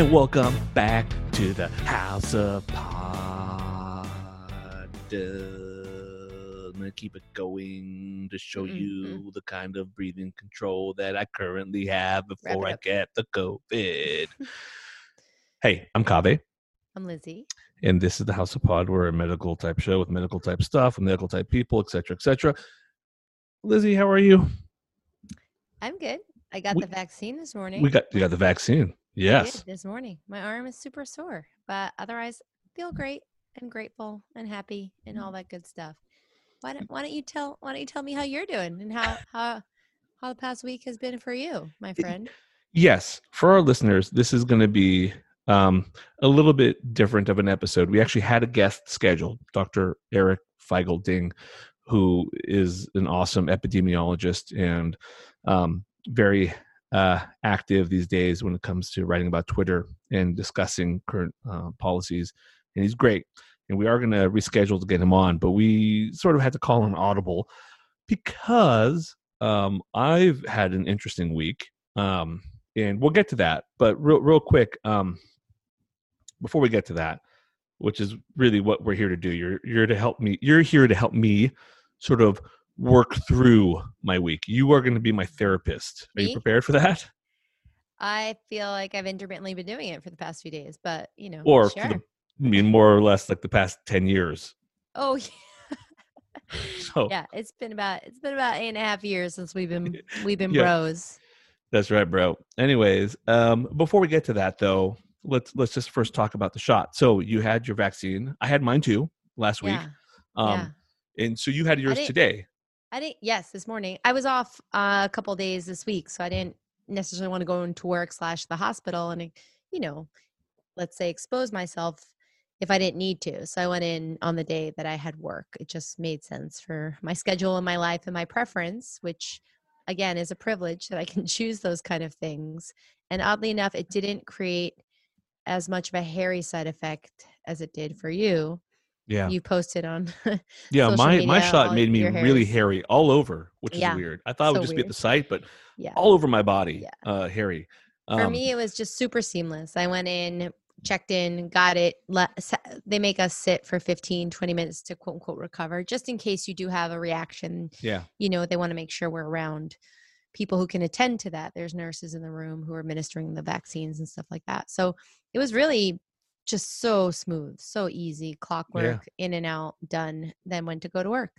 And welcome back to the House of Pod. I'm gonna keep it going to show Mm-hmm. you the kind of breathing control that I currently have before I get the COVID. hey, I'm Kaveh, I'm Lizzie. and this is the House of Pod. We're a medical type show with medical type stuff, with medical type people, etc., etc. Lizzie, how are you? I'm good. I got We- the vaccine this morning. We got you got the vaccine. Yes. this morning. My arm is super sore, but otherwise feel great and grateful and happy and Mm. all that good stuff. Why don't Why don't you tell Why don't you tell me how you're doing and how how how the past week has been for you, my friend? Yes, for our listeners, this is going to be um, a little bit different of an episode. We actually had a guest scheduled, Dr. Eric Feigl-Ding, who is an awesome epidemiologist and um, very uh, active these days when it comes to writing about Twitter and discussing current uh, policies. And he's great. And we are going to reschedule to get him on, but we sort of had to call him audible because um, I've had an interesting week. Um, and we'll get to that. But real, real quick, um, before we get to that, which is really what we're here to do, you're you're to help me. You're here to help me sort of work through my week. You are going to be my therapist. Are you prepared for that? I feel like I've intermittently been doing it for the past few days, but you know, Or sure. the, I mean, more or less like the past ten years. oh yeah. So yeah, it's been about it's been about eight and a half years since we've been we've been Yeah. bros. That's right, bro. Anyways, um, before we get to that, though, let's let's just first talk about the shot. So you had your vaccine. I had mine too last week. Yeah. Um, and so you had yours today. I didn't. Yes, this morning I was off uh, a couple days this week, so I didn't necessarily want to go into work slash the hospital and you know, let's say expose myself if I didn't need to. So I went in on the day that I had work. It just made sense for my schedule and my life and my preference, which again is a privilege that I can choose those kind of things. And oddly enough, it didn't create as much of a hairy side effect as it did for you. Yeah. You posted on Yeah, my my shot made me really hairy all over, which Yeah, is weird. I thought it would so just be at the site, but yeah. all over my body, Yeah. uh, hairy. For Um, me, it was just super seamless. I went in, checked in, got it. Let, they make us sit for 15, 20 minutes to quote unquote recover, just in case you do have a reaction. yeah, You know, they want to make sure we're around people who can attend to that. There's nurses in the room who are administering the vaccines and stuff like that. So it was really just so smooth, so easy, clockwork, in and out, done. Then went to go to work.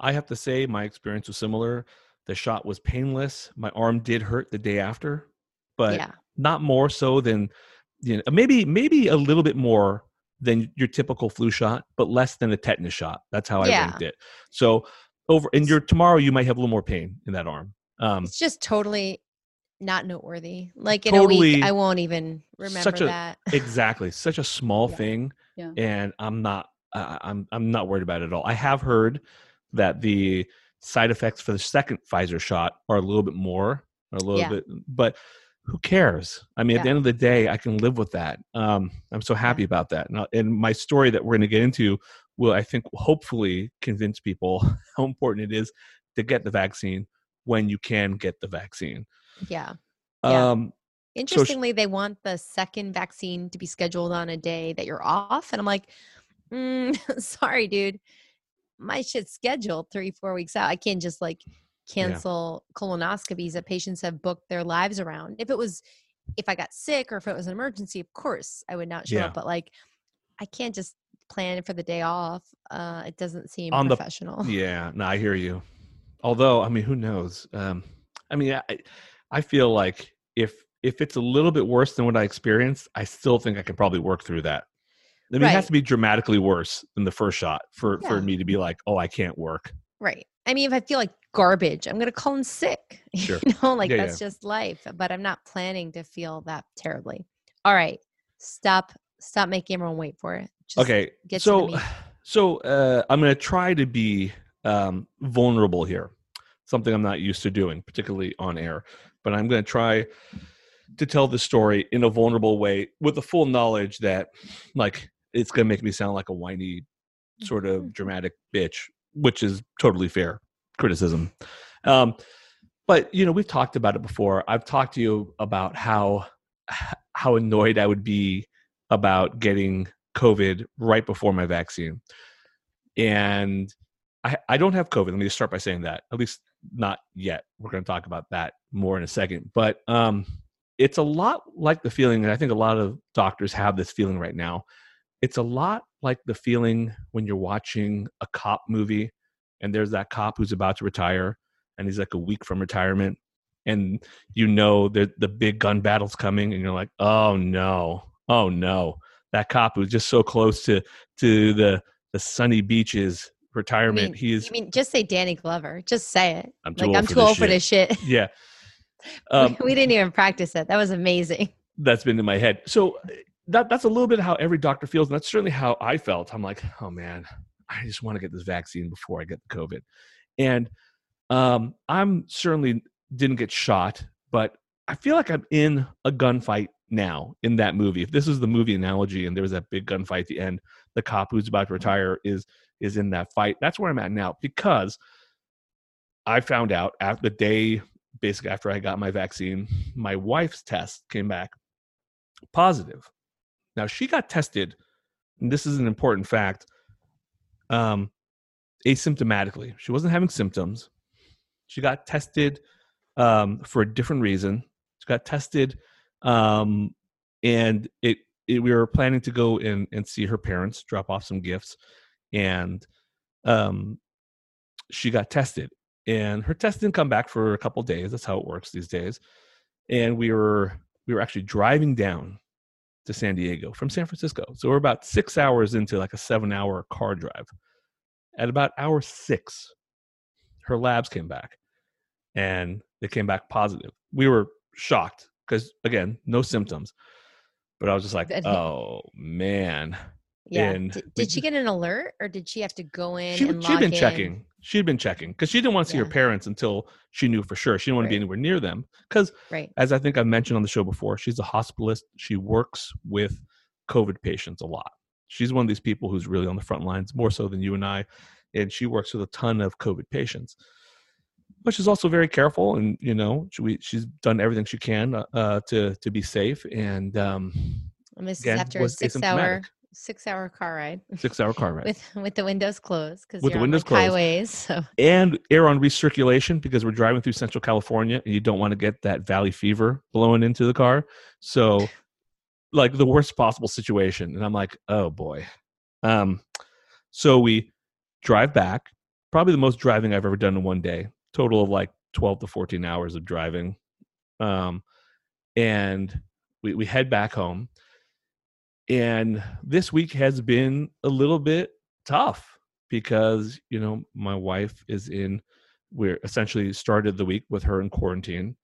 I have to say my experience was similar. The shot was painless. My arm did hurt the day after, but yeah. not more so than you know maybe maybe a little bit more than your typical flu shot, but less than a tetanus shot. That's how I Yeah. ranked it. So over in your tomorrow, you might have a little more pain in that arm. Um, It's just totally not noteworthy. Like in a Totally week, I won't even remember a- that. exactly such a small Yeah. thing Yeah. and i'm not i'm i'm not worried about it at all i have heard that the side effects for the second pfizer shot are a little bit more a little Yeah. bit, but who cares? I mean, at the end of the day, I can live with that. Um, I'm so happy about that. And, and my story that we're going to get into will, I think, hopefully convince people how important it is to get the vaccine when you can get the vaccine. Yeah. Yeah. Um, Interestingly, they want the second vaccine to be scheduled on a day that you're off. And I'm like, mm, sorry, dude. My shit's scheduled three, four weeks out. I can't just like cancel colonoscopies that patients have booked their lives around. If it was, if I got sick or if it was an emergency, of course I would not show Yeah. up. But like, I can't just plan for the day off. Uh, it doesn't seem On the- professional. Yeah, no, I hear you. Although, I mean, who knows? Um, I mean, I, I feel like if if it's a little bit worse than what I experienced, I still think I could probably work through that. I mean, it has to be dramatically worse than the first shot for for me to be like, oh, I can't work. Right. I mean, if I feel like garbage, I'm going to call in sick. Sure. You know, like Yeah, that's just life. But I'm not planning to feel that terribly. All right. Stop. Stop making everyone wait for it. Just okay, get to the so so uh, I'm going to try to be um, vulnerable here. Something I'm not used to doing, particularly on air. But I'm going to try to tell the story in a vulnerable way with the full knowledge that, like, it's going to make me sound like a whiny, sort Mm-hmm. of dramatic bitch, which is totally fair criticism. Um, but you know, we've talked about it before. I've talked to you about how how annoyed I would be about getting COVID right before my vaccine. And I, I don't have COVID. Let me just start by saying that. At least not yet. We're going to talk about that more in a second. But um, it's a lot like the feeling, and I think a lot of doctors have this feeling right now. It's a lot like the feeling when you're watching a cop movie and there's that cop who's about to retire and he's like a week from retirement and you know that the big gun battle's coming and you're like oh no oh no that cop who's just so close to to the the sunny beaches I retirement mean, he's I mean, just say Danny Glover. Just say it. I'm too like old I'm for too this old for shit. this shit. yeah um, we didn't even practice it. That was amazing. that's been in my head. So that that's a little bit how every doctor feels, and that's certainly how I felt. I'm like, oh man, I just want to get this vaccine before I get the COVID. And um, I'm certainly didn't get shot, but I feel like I'm in a gunfight now in that movie. If this is the movie analogy, and there was that big gunfight at the end, the cop who's about to retire is is in that fight. That's where I'm at now because I found out after the day, basically after I got my vaccine, my wife's test came back positive. Now she got tested, and this is an important fact, um, asymptomatically. She wasn't having symptoms. She got tested um, for a different reason. She got tested, um, and it, it. We were planning to go and and see her parents, drop off some gifts, and um, she got tested. And her test didn't come back for a couple days. That's how it works these days. And we were we were actually driving down to San Diego from San Francisco. So we're about six hours into like a seven hour car drive. At about hour six, her labs came back and they came back positive. We were shocked because, again, no symptoms. But I was just like, oh man. Yeah. And Did, we she get an alert or did she have to go in She, and she'd been in? checking. She'd been checking because she didn't want to see her parents until she knew for sure. She didn't want to be anywhere near them because Right. as I think I've mentioned on the show before, she's a hospitalist. She works with COVID patients a lot. She's one of these people who's really on the front lines, more so than you and I. And she works with a ton of COVID patients. But she's also very careful, and you know, she, we, she's done everything she can uh, uh, to to be safe. And um, And this again, is after a six hour. Six hour car ride Six hour car ride. with with the windows closed because With the windows closed. highways. So and air on recirculation because we're driving through central california and you don't want to get that valley fever blowing into the car so like the worst possible situation and i'm like oh boy um so we drive back probably the most driving i've ever done in one day total of like 12 to 14 hours of driving um and we, we head back home and this week has been a little bit tough because you know my wife is in we're essentially started the week with her in quarantine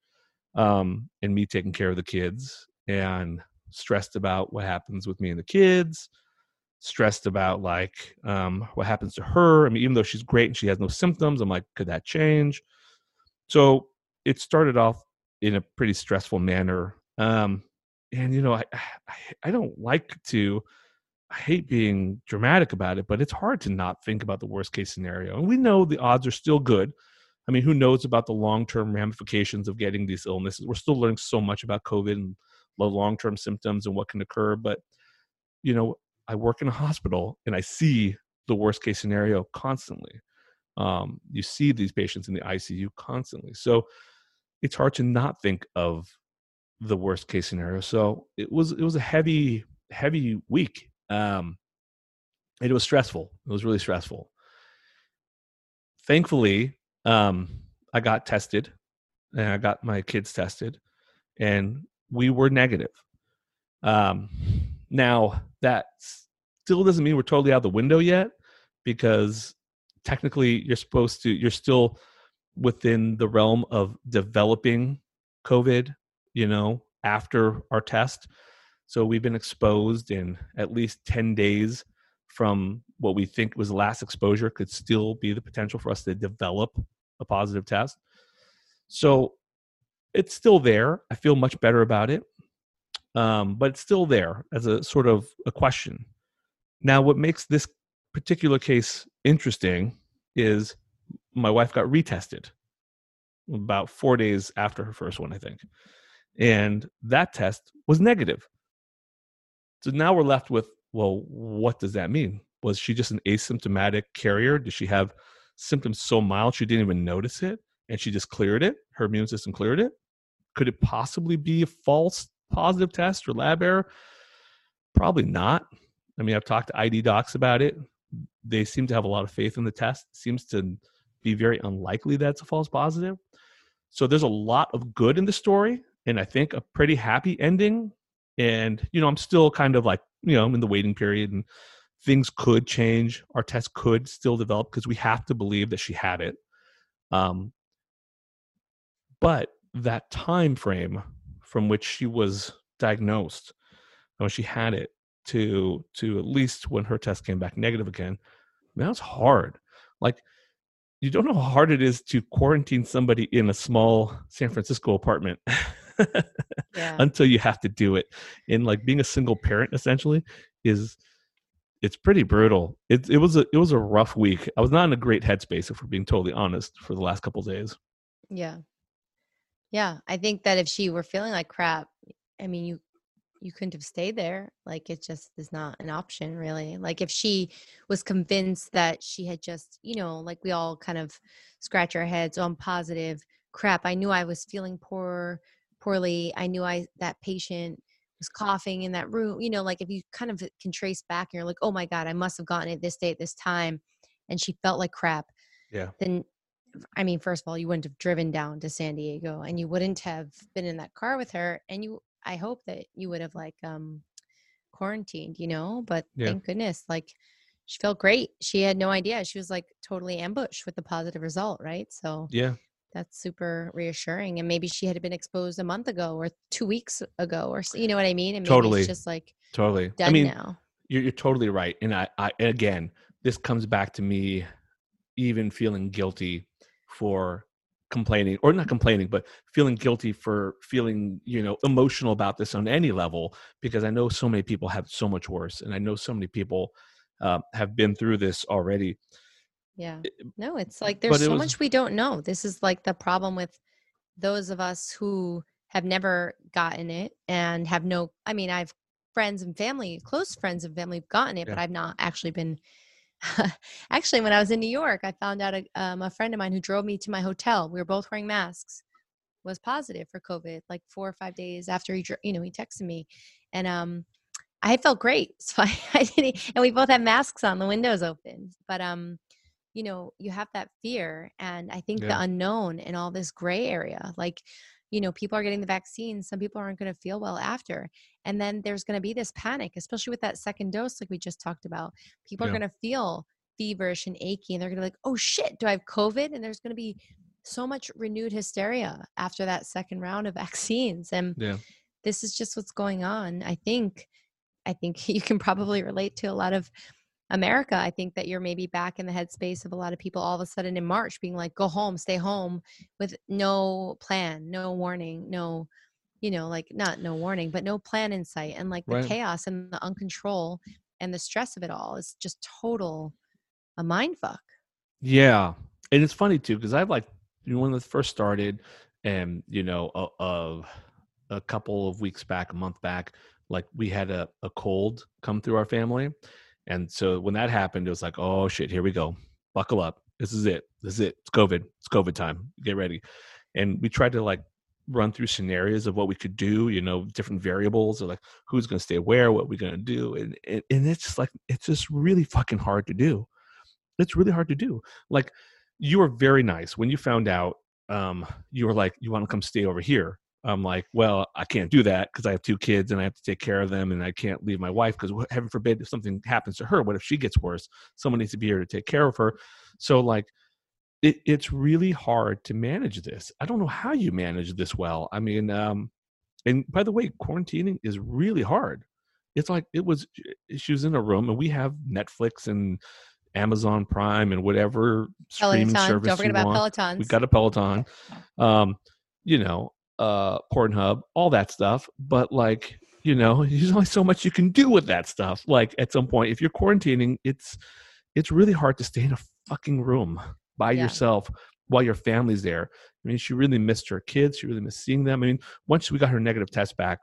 um and me taking care of the kids and stressed about what happens with me and the kids stressed about like um what happens to her i mean even though she's great and she has no symptoms i'm like could that change so it started off in a pretty stressful manner. Um, and you know, I, I I don't like to. I hate being dramatic about it, but it's hard to not think about the worst case scenario. And we know the odds are still good. I mean, who knows about the long term ramifications of getting these illnesses? We're still learning so much about COVID and the long term symptoms and what can occur. But, you know, I work in a hospital and I see the worst case scenario constantly. Um, you see these patients in the ICU constantly. So it's hard to not think of the worst case scenario. So it was it was a heavy heavy week. Um, it was stressful. It was really stressful. Thankfully, um, I got tested, and I got my kids tested, and we were negative. Um, now that still doesn't mean we're totally out the window yet, because technically you're supposed to. You're still within the realm of developing COVID you know, after our test. So we've been exposed in at least 10 days from what we think was last exposure could still be the potential for us to develop a positive test. So it's still there. I feel much better about it. Um, but it's still there as a sort of a question. Now, what makes this particular case interesting is my wife got retested about four days after her first one, I think and that test was negative. So now we're left with, well, what does that mean? Was she just an asymptomatic carrier? Did she have symptoms so mild she didn't even notice it and she just cleared it? Her immune system cleared it? Could it possibly be a false positive test or lab error? Probably not. I mean, I've talked to ID docs about it. They seem to have a lot of faith in the test. It seems to be very unlikely that it's a false positive. So there's a lot of good in the story and I think a pretty happy ending. And, you know, I'm still kind of like, you know, I'm in the waiting period and things could change. Our test could still develop because we have to believe that she had it. Um, but that time frame from which she was diagnosed, when she had it, to to at least when her test came back negative again, man, was hard. Like you don't know how hard it is to quarantine somebody in a small San Francisco apartment. yeah. until you have to do it. And like being a single parent essentially is it's pretty brutal. It it was a it was a rough week. I was not in a great headspace if we're being totally honest for the last couple days. Yeah. Yeah, I think that if she were feeling like crap, I mean you you couldn't have stayed there. Like it just is not an option really. Like if she was convinced that she had just, you know, like we all kind of scratch our heads, oh, I'm positive. Crap, I knew I was feeling poor poorly i knew i that patient was coughing in that room you know like if you kind of can trace back and you're like oh my god i must have gotten it this day at this time and she felt like crap yeah. then i mean first of all you wouldn't have driven down to san diego and you wouldn't have been in that car with her and you i hope that you would have like um quarantined you know but yeah. thank goodness like she felt great she had no idea she was like totally ambushed with the positive result right? So yeah that's super reassuring and maybe she had been exposed a month ago or two weeks ago or you know what i mean and maybe totally. it's just like totally. I mean now. You're, you're totally right and I, I again this comes back to me even feeling guilty for complaining or not complaining but feeling guilty for feeling you know emotional about this on any level because i know so many people have so much worse and i know so many people uh, have been through this already yeah. No, it's like there's so was, much we don't know. This is like the problem with those of us who have never gotten it and have no I mean, I've friends and family, close friends and family have gotten it, yeah. but I've not actually been actually when I was in New York, I found out a, um, a friend of mine who drove me to my hotel. We were both wearing masks was positive for COVID like 4 or 5 days after he you know, he texted me and um I felt great. So I, I didn't, and we both had masks on, the windows open. But um, you know you have that fear and i think yeah. the unknown and all this gray area like you know people are getting the vaccine some people aren't going to feel well after and then there's going to be this panic especially with that second dose like we just talked about people yeah. are going to feel feverish and achy and they're going to be like oh shit do i have covid and there's going to be so much renewed hysteria after that second round of vaccines and yeah. this is just what's going on i think i think you can probably relate to a lot of America, I think that you're maybe back in the headspace of a lot of people all of a sudden in March being like, go home, stay home with no plan, no warning, no, you know, like not no warning, but no plan in sight. And like the Right. chaos and the uncontrol and the stress of it all is just total a mind fuck. Yeah, and it's funny too because I've like you know, when this first started, and you know, a, of a couple of weeks back, a month back, like we had a, a cold come through our family, and so when that happened, it was like, oh shit, here we go, buckle up, this is it, this is it, it's COVID, it's COVID time, get ready, and we tried to like run through scenarios of what we could do, you know, different variables of like who's going to stay where, what we're going to do, and, and and it's just like it's just really fucking hard to do. It's really hard to do. Like you were very nice when you found out. Um, you were like, you want to come stay over here. I'm like, well, I can't do that because I have two kids and I have to take care of them, and I can't leave my wife because heaven forbid if something happens to her, what if she gets worse? Someone needs to be here to take care of her. So like, it, it's really hard to manage this. I don't know how you manage this well. I mean, um, and by the way, quarantining is really hard. It's like it was. She was in a room, and we have Netflix and Amazon Prime and whatever streaming Peloton. service Don't forget about want. Pelotons. We got a Peloton, um, you know, uh, Pornhub, all that stuff. But like, you know, there's only so much you can do with that stuff. Like at some point, if you're quarantining, it's it's really hard to stay in a fucking room by Yeah. yourself while your family's there. I mean, she really missed her kids. She really missed seeing them. I mean, once we got her negative test back,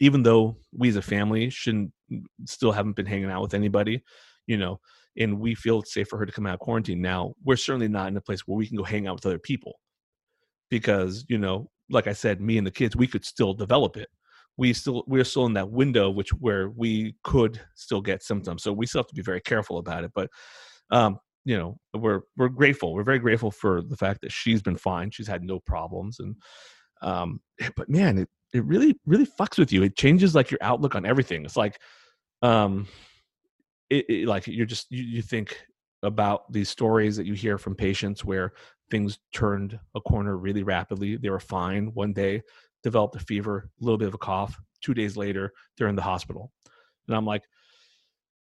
even though we as a family shouldn't still haven't been hanging out with anybody, you know, and we feel it's safe for her to come out of quarantine now, we're certainly not in a place where we can go hang out with other people. Because, you know, like I said, me and the kids, we could still develop it. We still we're still in that window which where we could still get symptoms. So we still have to be very careful about it. But um, you know, we're we're grateful. We're very grateful for the fact that she's been fine. She's had no problems. And um, but man, it it really really fucks with you. It changes like your outlook on everything. It's like um it, it like you're just you, you think about these stories that you hear from patients where things turned a corner really rapidly. They were fine one day, developed a fever, a little bit of a cough. Two days later, they're in the hospital. And I'm like,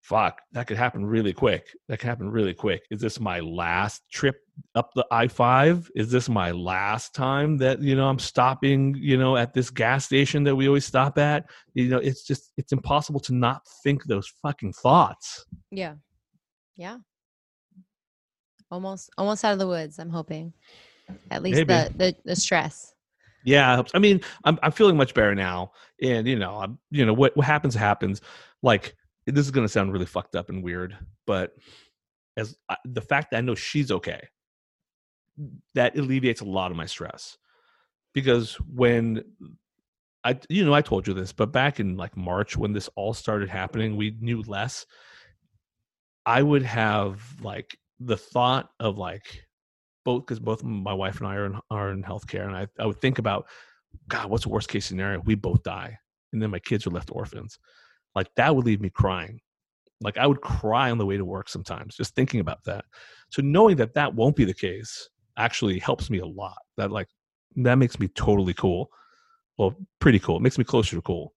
fuck, that could happen really quick. That could happen really quick. Is this my last trip up the I 5? Is this my last time that, you know, I'm stopping, you know, at this gas station that we always stop at? You know, it's just, it's impossible to not think those fucking thoughts. Yeah. Yeah. Almost almost out of the woods, I'm hoping. At least the, the the stress. Yeah. I mean, I'm I'm feeling much better now, and you know, I'm you know what what happens happens. Like this is gonna sound really fucked up and weird, but as I, the fact that I know she's okay, that alleviates a lot of my stress. Because when I you know I told you this, but back in like March when this all started happening, we knew less. I would have like the thought of like both because both my wife and I are in, are in healthcare, and I, I would think about, God, what's the worst case scenario? We both die, and then my kids are left orphans. Like that would leave me crying. Like I would cry on the way to work sometimes, just thinking about that. So knowing that that won't be the case actually helps me a lot. That like that makes me totally cool. Well, pretty cool. It makes me closer to cool.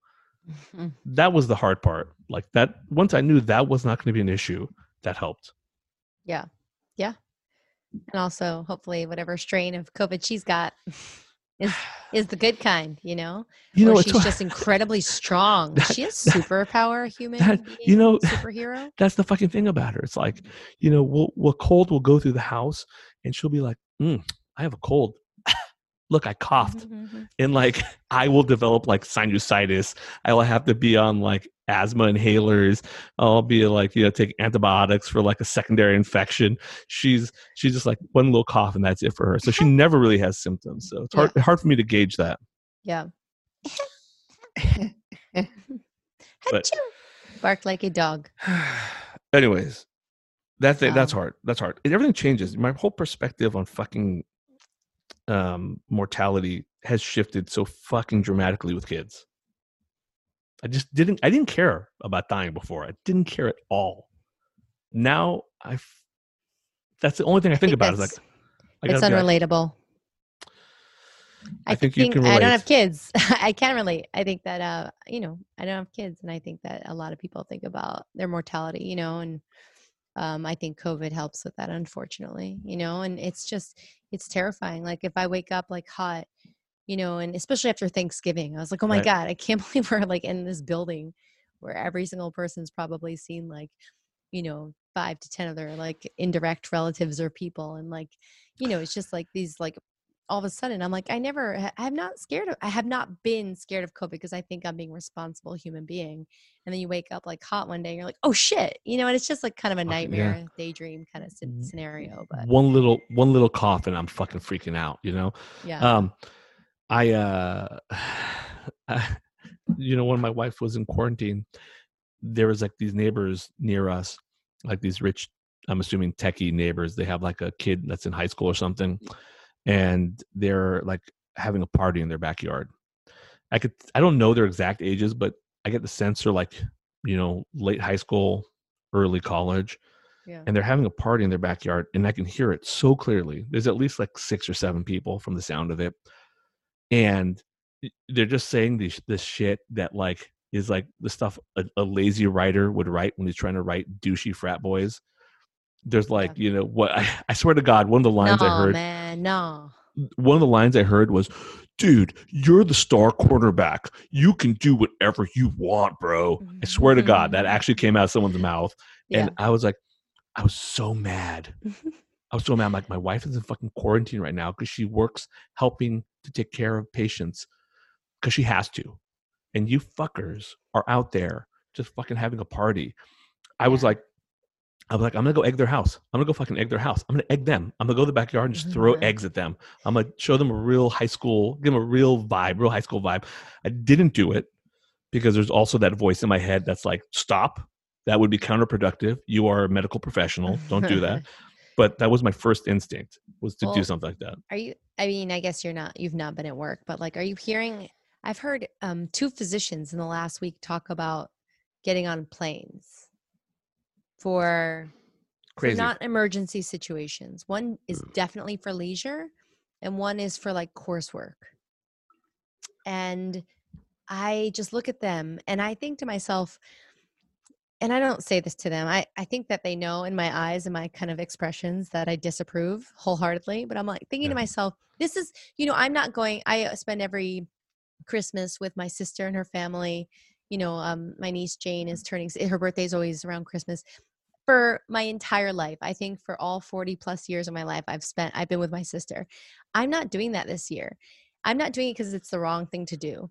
Mm-hmm. That was the hard part. Like that. Once I knew that was not going to be an issue, that helped. Yeah. And also hopefully whatever strain of COVID she's got is is the good kind, you know? You know, she's just incredibly strong. That- she that- superpower human that- being, you know- superhero? that's the fucking thing about her. It's like, you know, we'll, we'll cold will go through the house and she'll be like, mm, I have a cold. Look, I coughed. Mhm. And like, I will develop like sinusitis. I will have to be on like asthma inhalers. I'll be like, you know, take antibiotics for like a secondary infection. She's, she's just like one little cough and that's it for her. So she never really has symptoms. So it's hard, hard for me to gauge that. Yeah. But- Bark like a dog. Anyways, that's it. That's hard. That's hard. Everything changes. My whole perspective on fucking um, mortality has shifted so fucking dramatically with kids. I just didn't. I didn't care about dying before. I didn't care at all. Now I. That's the only thing I think, about. Is like I it's gotta be like, unrelatable. I, I think you can I don't have kids. I can relate. I think that uh, you know, I don't have kids, and I think that a lot of people think about their mortality, you know, and um, I think COVID helps with that, unfortunately, you know, and it's just it's terrifying. Like if I wake up like hot, you know, and especially after Thanksgiving, I was like, oh my Right. god, I can't believe we're like in this building where every single person's probably seen like, you know, five to ten of their like indirect relatives or people, and like, you know, it's just like these like all of a sudden i'm like i never ha- i'm not scared of i have not been scared of covid because i think i'm being a responsible human being and then you wake up like hot one day and you're like oh shit you know and it's just like kind of a Fucking- yeah. nightmare daydream kind of scenario but One little one little cough and I'm fucking freaking out, you know? yeah Um I uh I- you know when my wife was in quarantine, there was like these neighbors near us, like these rich, I'm assuming techie neighbors. They have like a kid that's in high school or something, and they're like having a party in their backyard. I could I don't know their exact ages, but I get the sense they're like, you know, late high school, early college yeah. and they're having a party in their backyard and i can hear it so clearly. There's at least like six or seven people from the sound of it and they're just saying this this shit that like is like the stuff a, a lazy writer would write when he's trying to write douchey frat boys there's like you know what I, I swear to god one of the lines no i heard man no one of the lines I heard was, "Dude, you're the star cornerback. You can do whatever you want, bro." I swear to God, that mm-hmm. actually came out of someone's mouth, yeah and I was like, I was so mad. I was so mad. I'm like, my wife is in fucking quarantine right now because she works helping to take care of patients because she has to, and you fuckers are out there just fucking having a party. I was like. I was like, I'm gonna go egg their house. I'm gonna go fucking egg their house. I'm gonna egg them. I'm gonna go to the backyard and just throw Mhm. eggs at them. I'm gonna show them a real high school, give them a real vibe, real high school vibe. I didn't do it because there's also that voice in my head that's like, stop. That would be counterproductive. You are a medical professional. Don't do that. but that was my first instinct was to do something like that. Are you? I mean, I guess you're not. You've not been at work, but like, are you hearing? I've heard um, two physicians in the last week talk about getting on planes for, Crazy. not emergency situations. One is definitely for leisure, and one is for like coursework. And I just look at them and I think to myself, and I don't say this to them. I, I think that they know in my eyes and my kind of expressions that I disapprove wholeheartedly. But I'm like thinking to myself, this is, you know, I'm not going, I uh, spend every Christmas with my sister and her family. You know, um, my niece Jane is turning, her birthday is always around Christmas. For my entire life, I think for all 40 plus years of my life, I've spent, I've been with my sister. I'm not doing that this year. I'm not doing it because it's the wrong thing to do.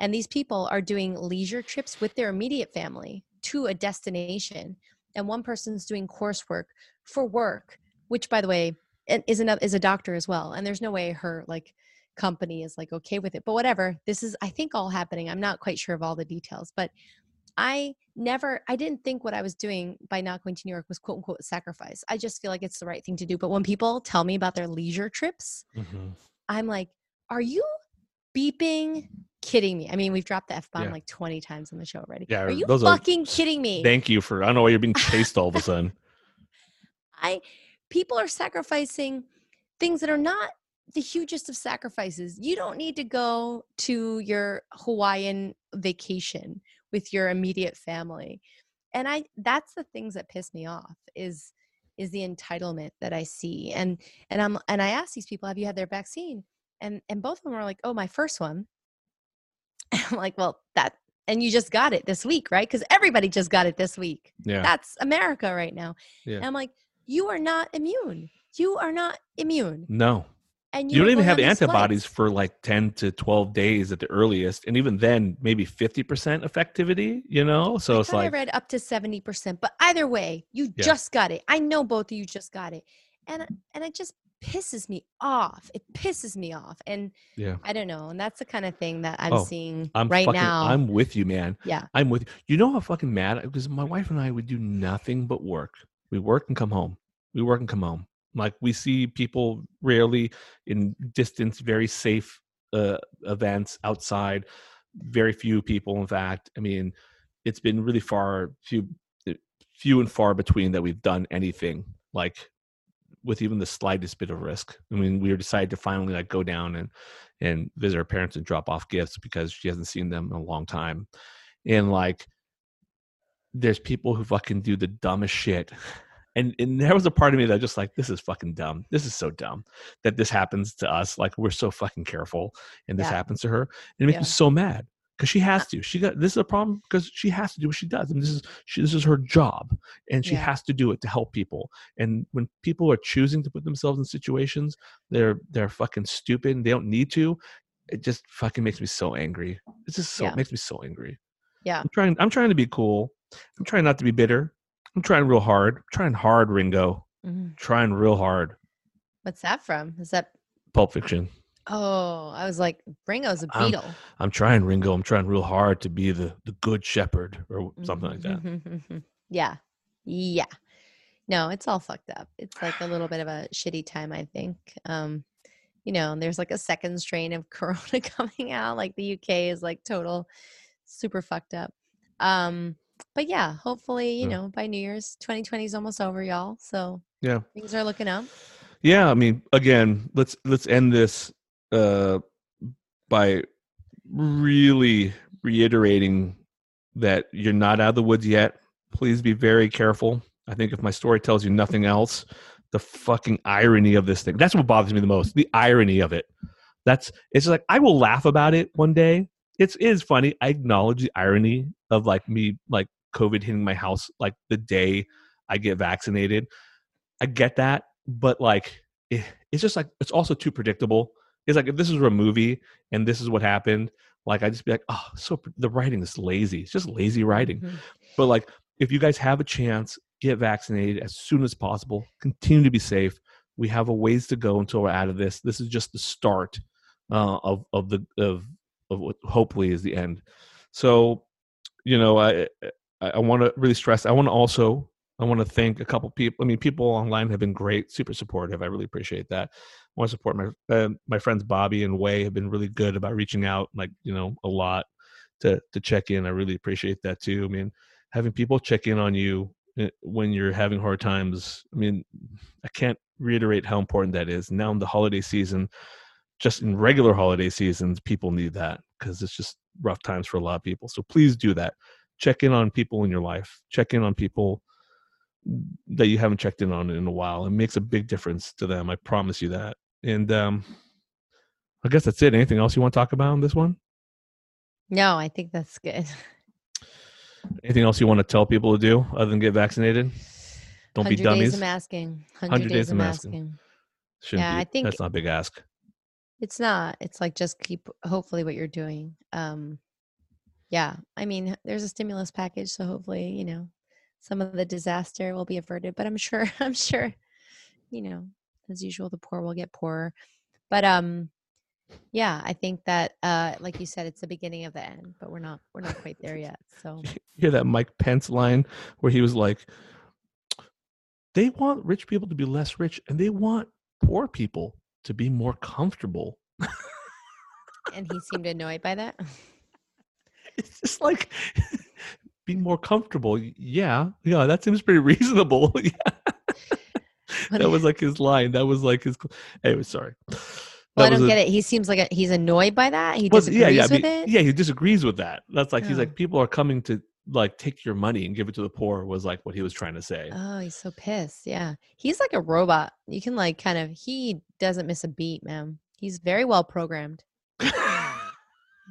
And these people are doing leisure trips with their immediate family to a destination. And one person's doing coursework for work, which by the way, is a, is a doctor as well. And there's no way her like company is like okay with it. But whatever. This is I think all happening. I'm not quite sure of all the details, but I never I didn't think what I was doing by not going to New York was quote unquote sacrifice. I just feel like it's the right thing to do. But when people tell me about their leisure trips, Mhm. I'm like, are you beeping kidding me? I mean, we've dropped the F bomb Yeah. like 20 times on the show already. Yeah, are you are fucking s- kidding me? Thank you for. I don't know why you're being chased all of a sudden. I people are sacrificing things that are not the hugest of sacrifices. You don't need to go to your Hawaiian vacation with your immediate family. And I that's the things that piss me off is is the entitlement that I see. And and I'm and I ask these people, have you had their vaccine? And and both of them are like, oh, my first one. I'm like, well, that and you just got it this week, right? Because everybody just got it this week. Yeah. That's America right now. Yeah. And I'm like, you are not immune. You are not immune. no. And You don't even have on the these antibodies for like 10 to 12 days at the earliest. And even then, maybe 50% effectivity, you know? So I it's thought I read up to 70%, but either way, you Yeah. just got it. I know both of you just got it. And and it just pisses me off. It pisses me off. And yeah. I don't know. And that's the kind of thing that I'm Oh, seeing I'm right fucking, now. I'm with you, man. yeah. I'm with you. You know how fucking mad because my wife and I would do nothing but work. We work and come home. We work and come home. Like we see people rarely in distance, very safe uh, events outside. Very few people, in fact. I mean, it's been really far few, uh, few and far between that we've done anything like with even the slightest bit of risk. I mean, we decided to finally like go down and and visit her parents and drop off gifts because she hasn't seen them in a long time. And like there's people who fucking do the dumbest shit. And, and there was a part of me that just like this is fucking dumb. This is so dumb that this happens to us. Like we're so fucking careful, and this Yeah. happens to her. And it makes Yeah. me so mad because she has uh to. She got this is a problem because she has to do what she does. And this is she, this is her job, and she Yeah. has to do it to help people. And when people are choosing to put themselves in situations, they're they're fucking stupid. They don't need to. It just fucking makes me so angry. It's just so it makes me so angry. Yeah. I'm trying. I'm trying to be cool. I'm trying not to be bitter. I'm trying real hard. I'm trying hard, Ringo. Mhm. Trying real hard. What's that from? Is that? Pulp Fiction. Oh, I was like, Ringo's a Beatle. I'm trying, Ringo. I'm trying real hard to be the the good shepherd or something like that. Mhm. yeah. Yeah. No, it's all fucked up. It's like a little bit of a shitty time, I think. Um, you know, and there's like a second strain of corona coming out. Like the UK is like total super fucked up. Um, but yeah, hopefully, you Yeah. know, by New Year's, 2020 is almost over, y'all. So Yeah. things are looking up. Yeah, I mean, again, let's let's end this uh, by really reiterating that you're not out of the woods yet. Please be very careful. I think if my story tells you nothing else, the fucking irony of this thing. That's what bothers me the most. The irony of it. That's it's like I will laugh about it one day. It's it is funny. I acknowledge the irony of like me like COVID hitting my house like the day I get vaccinated. I get that, but like it, it's just like it's also too predictable. It's like if this was a movie and this is what happened, like I just be like, oh, so the writing is lazy. It's just lazy writing. Mhm. But like, if you guys have a chance, get vaccinated as soon as possible. Continue to be safe. We have a ways to go until we're out of this. This is just the start uh, of of the of of what hopefully is the end. So, you know, I I, want to really stress. I want to also I want to thank a couple people. I mean, people online have been great, super supportive. I really appreciate that. I want to support my uh, my friends Bobby and Way have been really good about reaching out, like you know, a lot to to check in. I really appreciate that too. I mean, having people check in on you uh, when you're having hard times. I mean, I can't reiterate how important that is. Now in the holiday season, just in regular holiday seasons, people need that because it's just rough times for a lot of people. So please do that. Check in on people in your life. Check in on people that you haven't checked in on in a while. It makes a big difference to them. I promise you that. And um, I guess that's it. Anything else you want to talk about on this one? No, I think that's good. Anything else you want to tell people to do other than get vaccinated? Don't be 100 dummies. days of masking. 100, days, of masking. Shouldn't Yeah, be- I think- that's not a big ask. It's not. It's like just keep hopefully what you're doing. Um yeah, I mean, there's a stimulus package, so hopefully, you know, some of the disaster will be averted, but I'm sure I'm sure you know, as usual the poor will get poorer. But um yeah, I think that uh like you said it's the beginning of the end, but we're not we're not quite there yet. So You hear that Mike Pence line where he was like, they want rich people to be less rich and they want poor people to be more comfortable. and he seemed annoyed by that. It's just like being more comfortable. Yeah, yeah, that seems pretty reasonable. yeah. That was like his line. That was like his. Anyway, sorry. Well, I don't a- get it. He seems like a, he's annoyed by that. He Well, disagrees yeah, yeah, with it. yeah. He disagrees with that. That's like he's Oh. like people are coming to like take your money and give it to the poor. Was like what he was trying to say. Oh, he's so pissed. Yeah. He's like a robot. You can like kind of he doesn't miss a beat, man. He's very well programmed.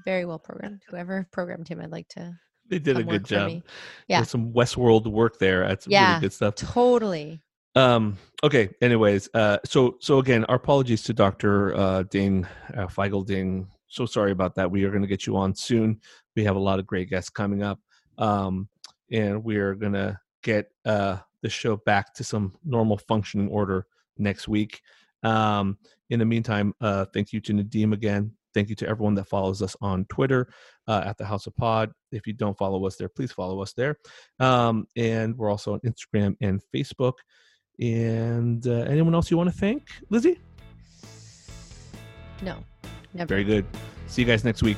Very well programmed. Whoever programmed him, I'd like to they did a good job. Yeah. There's some Westworld work there. That's Yeah. really good stuff. totally. Um, okay. Anyways, uh, so so again, our apologies to Doctor uh, Ding, uh, Feigl Ding. So sorry about that. We are going to get you on soon. We have a lot of great guests coming up, um, and we are going to get uh, the show back to some normal functioning order next week. Um, in the meantime, uh, thank you to Nadim again. Thank you to everyone that follows us on Twitter uh, at the House of Pod. If you don't follow us there, please follow us there. Um, and we're also on Instagram and Facebook. And uh, anyone else you want to thank, Lizzie? No. Never. Very good. See you guys next week.